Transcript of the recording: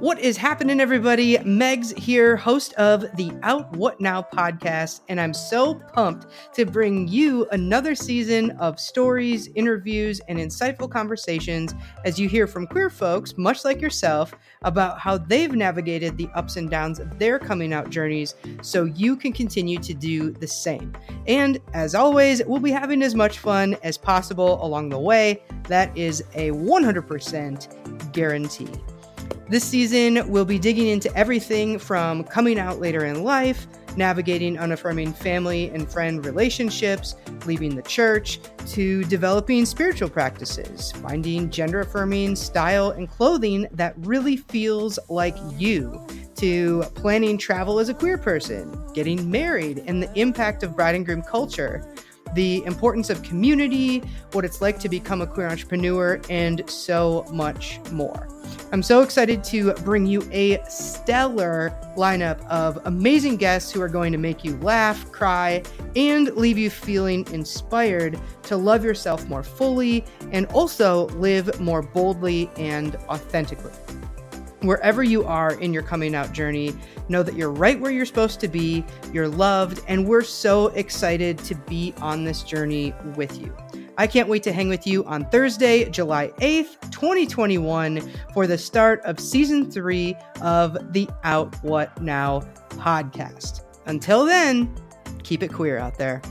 What is happening, everybody? Megs here, host of the Out What Now podcast, and I'm so pumped to bring you another season of stories, interviews, and insightful conversations as you hear from queer folks, much like yourself, about how they've navigated the ups and downs of their coming out journeys so you can continue to do the same. And as always, we'll be having as much fun as possible along the way. That is a 100% guarantee. This season, we'll be digging into everything from coming out later in life, navigating unaffirming family and friend relationships, leaving the church, to developing spiritual practices, finding gender affirming style and clothing that really feels like you, to planning travel as a queer person, getting married, and the impact of bride and groom culture the importance of community, what it's like to become a queer entrepreneur, and so much more. I'm so excited to bring you a stellar lineup of amazing guests who are going to make you laugh, cry, and leave you feeling inspired to love yourself more fully and also live more boldly and authentically. Wherever you are in your coming out journey, know that you're right where you're supposed to be, you're loved, and we're so excited to be on this journey with you. I can't wait to hang with you on Thursday, July 8th, 2021, for the start of season three of the Out What Now podcast. Until then, keep it queer out there.